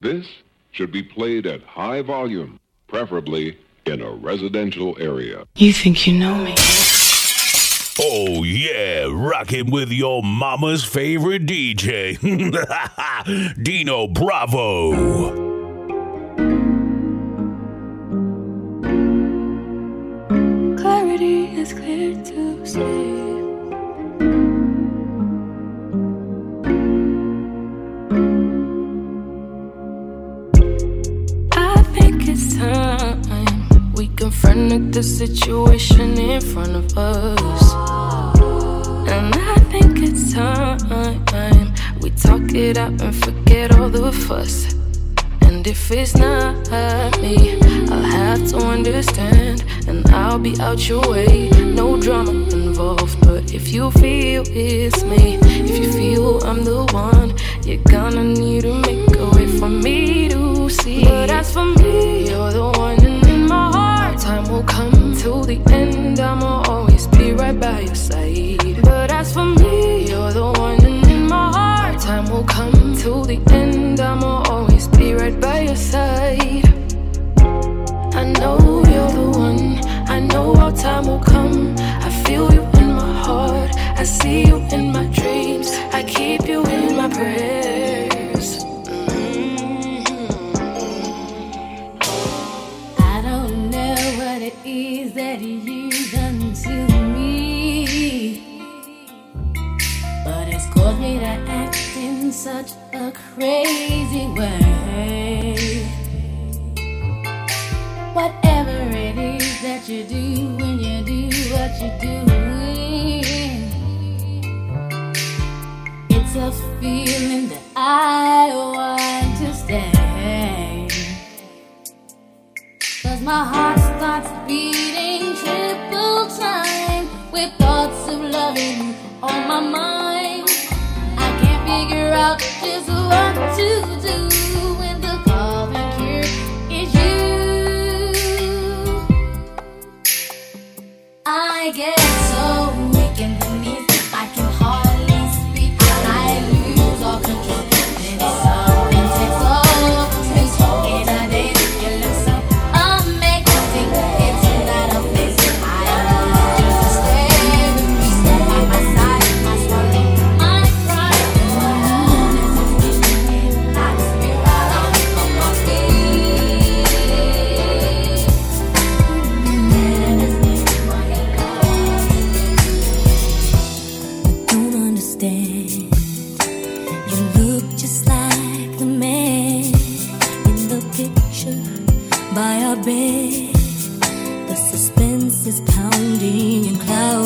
This should be played at high volume, preferably in a residential area. You think you know me? Oh yeah, rocking with your mama's favorite DJ, Dino Bravo. The situation in front of us. And I think it's time we talk it out and forget all the fuss. And if it's not me, I'll have to understand and I'll be out your way. No drama involved, but if you feel it's me, if you feel I'm the one, you're gonna need to make a way for me to see. But as for me, you're the one Time will come till the end, I'ma always be right by your side. But as for me, you're the one in my heart. Time will come till the end, I'ma always be right by your side. I know you're the one. I know our time will come. I feel you in my heart. I see you in my dreams. I keep you in my prayers. Out bed. The suspense is pounding and clouding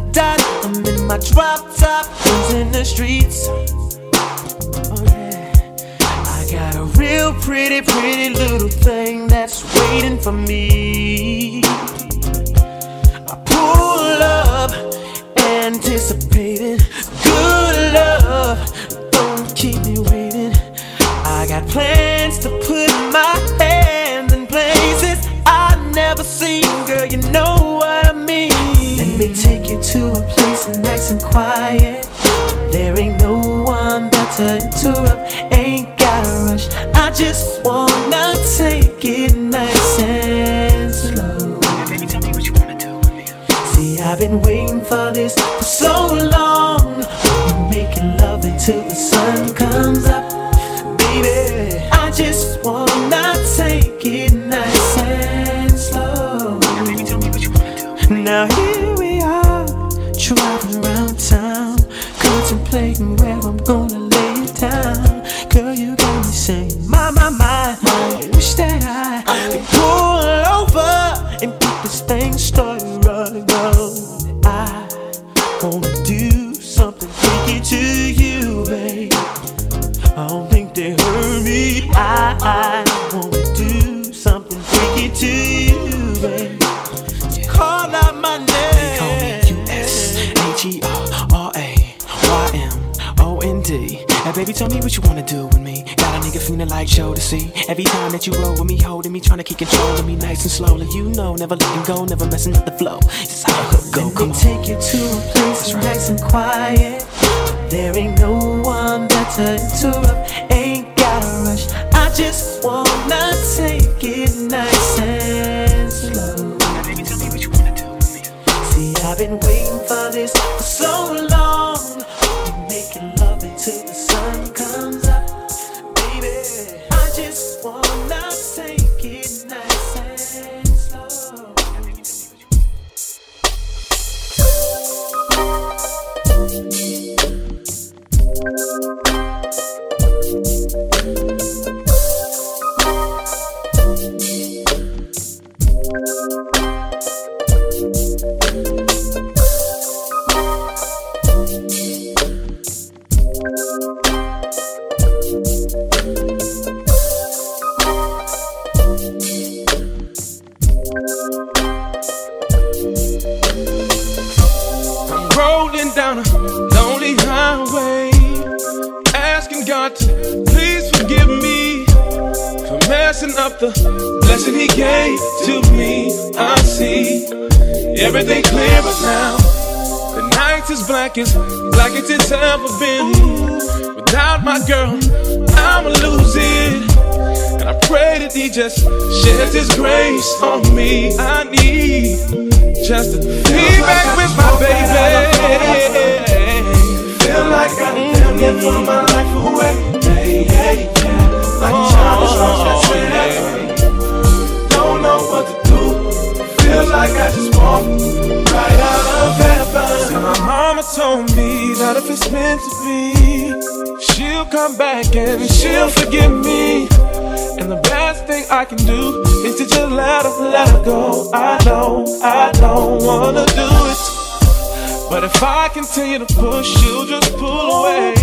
I'm in my drop top, in the streets. Oh yeah, I got a real pretty, pretty little thing that's waiting for me. I pull up, anticipating good love. Don't keep me waiting. I got plans to put my to a place nice and quiet. There ain't no one better to interrupt. Ain't gotta rush. I just wanna take it nice and slow. See, I've been waiting for this for so long. We're making love until the sun comes up, baby. I just wanna take it tell me what you wanna do with me. Got a nigga feeling like show to see. Every time that you roll with me, holding me, trying to keep control of me nice and slowly. You know, never letting go, never messing up the flow. It's how the go. Let Come me on. take you to a place nice and quiet. There ain't no one that to interrupt. Ain't gotta rush. I just wanna take it nice and slow. Baby, tell me what you wanna do with me. See, I've been waiting everything clear but now. The night is black as black as it's ever been. Without my girl, I'ma lose it. And I pray that He just sheds His grace on me. I need just to be back with my baby. Feel like I damn near threw my life away. Yeah, yeah, yeah. Like a childish Like I just walked right out of heaven. See, my mama told me that if it's meant to be, she'll come back and she'll forgive me. And the best thing I can do is to just let her, let her go. I know I don't wanna do it. But if I continue to push, she'll just pull away.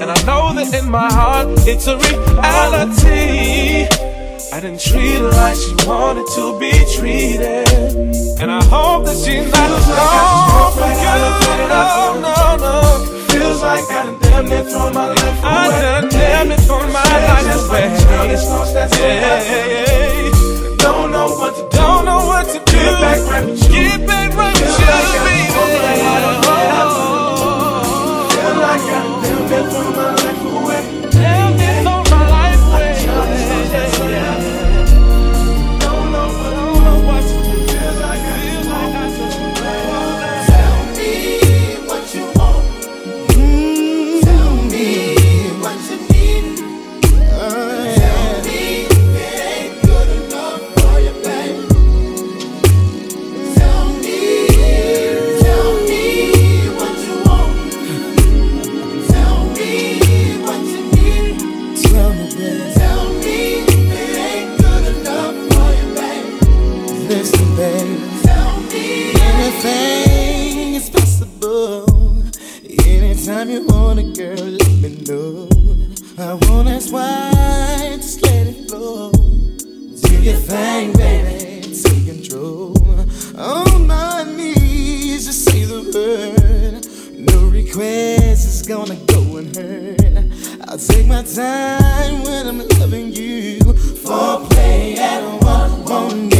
And I know that in my heart, it's a reality. I didn't treat her like she wanted to be treated. And I hope that she's not wrong for you. No, no, no. Feels like I done damn near thrown my life away. I done damn near thrown my life away. Yeah, yeah. Don't know what to do. Don't know what to do. Get back right with you. Get back right with you, baby. Feel like I done damn near thrown my life your thing, baby. Take control. On my knees, just say the word. No request is gonna go unheard. I'll take my time when I'm loving you. Foreplay at one, won't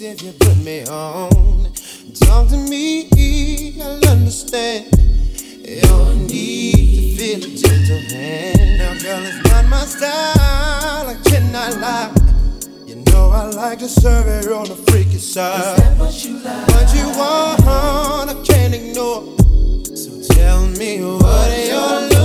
me on. Talk to me, I'll understand your need to feel a gentle hand. Now, girl, it's not my style, I cannot lie. You know I like to serve it on the freaky side. Is that what you like? What you want, I can't ignore. So tell me what you're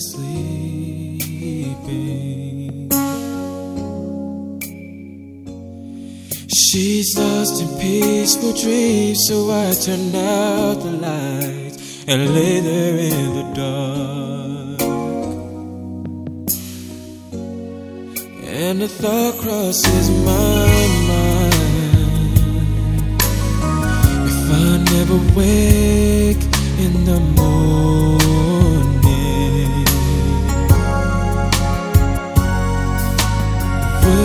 sleeping. She's lost in peaceful dreams, so I turn out the lights and lay there in the dark. And the thought crosses my mind If I never wake in the morning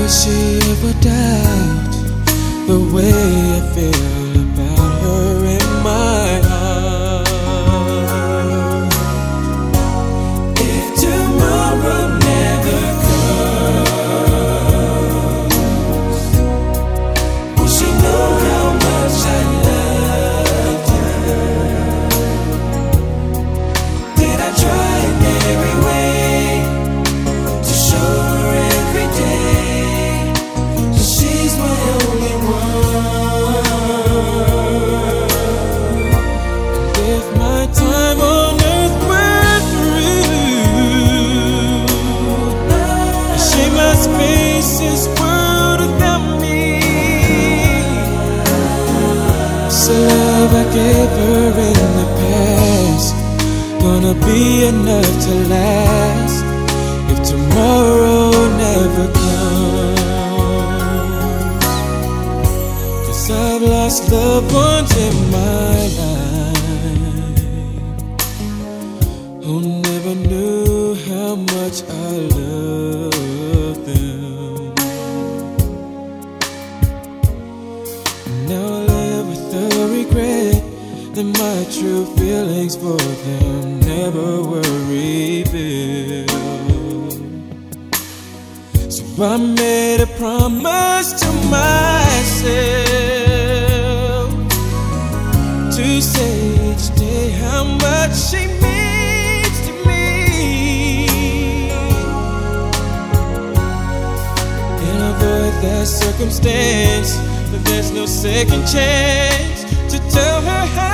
She ever doubt the way I feel Her in the past, gonna be enough to last if tomorrow never comes. Cause I've lost loved ones in my ways for them never were rebuilt. So I made a promise to myself to say each day how much she means to me. And avoid that circumstance, but there's no second chance to tell her how.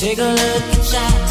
Take a look inside.